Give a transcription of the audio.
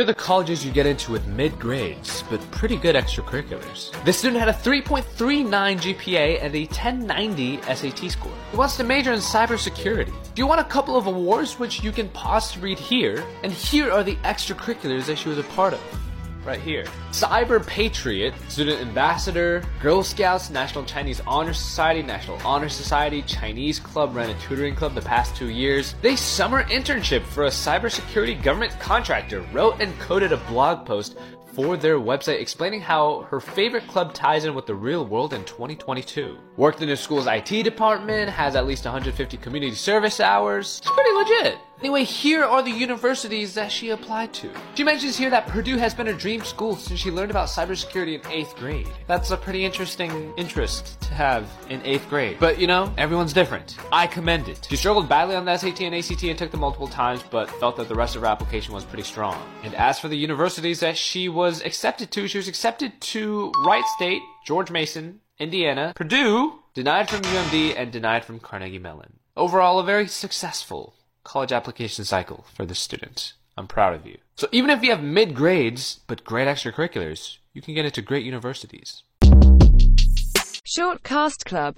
Here are the colleges you get into with mid grades, but pretty good extracurriculars. This student had a 3.39 GPA and a 1090 SAT score. He wants to major in cybersecurity. Do you want a couple of awards which you can pause to read here? And here are the extracurriculars that she was a part of right here. Cyber Patriot, Student Ambassador, Girl Scouts, National Chinese Honor Society, National Honor Society, Chinese Club, ran a tutoring club the past two years. They summer internship for a cybersecurity government contractor, wrote and coded a blog post for their website explaining how her favorite club ties in with the real world in 2022. Worked in the school's IT department, has at least 150 community service hours. It's pretty legit. Anyway, here are the universities that she applied to. She mentions here that Purdue has been her dream school since she learned about cybersecurity in 8th grade. That's a pretty interesting interest to have in 8th grade. But you know, everyone's different. I commend it. She struggled badly on the SAT and ACT and took them multiple times, but felt that the rest of her application was pretty strong. And as for the universities that she was accepted to, she was accepted to Wright State, George Mason, Indiana, Purdue, denied from UMD, and denied from Carnegie Mellon. Overall, a very successful college application cycle for the student. I'm proud of you. So even if you have mid grades, but great extracurriculars, you can get into great universities. Short Cast Club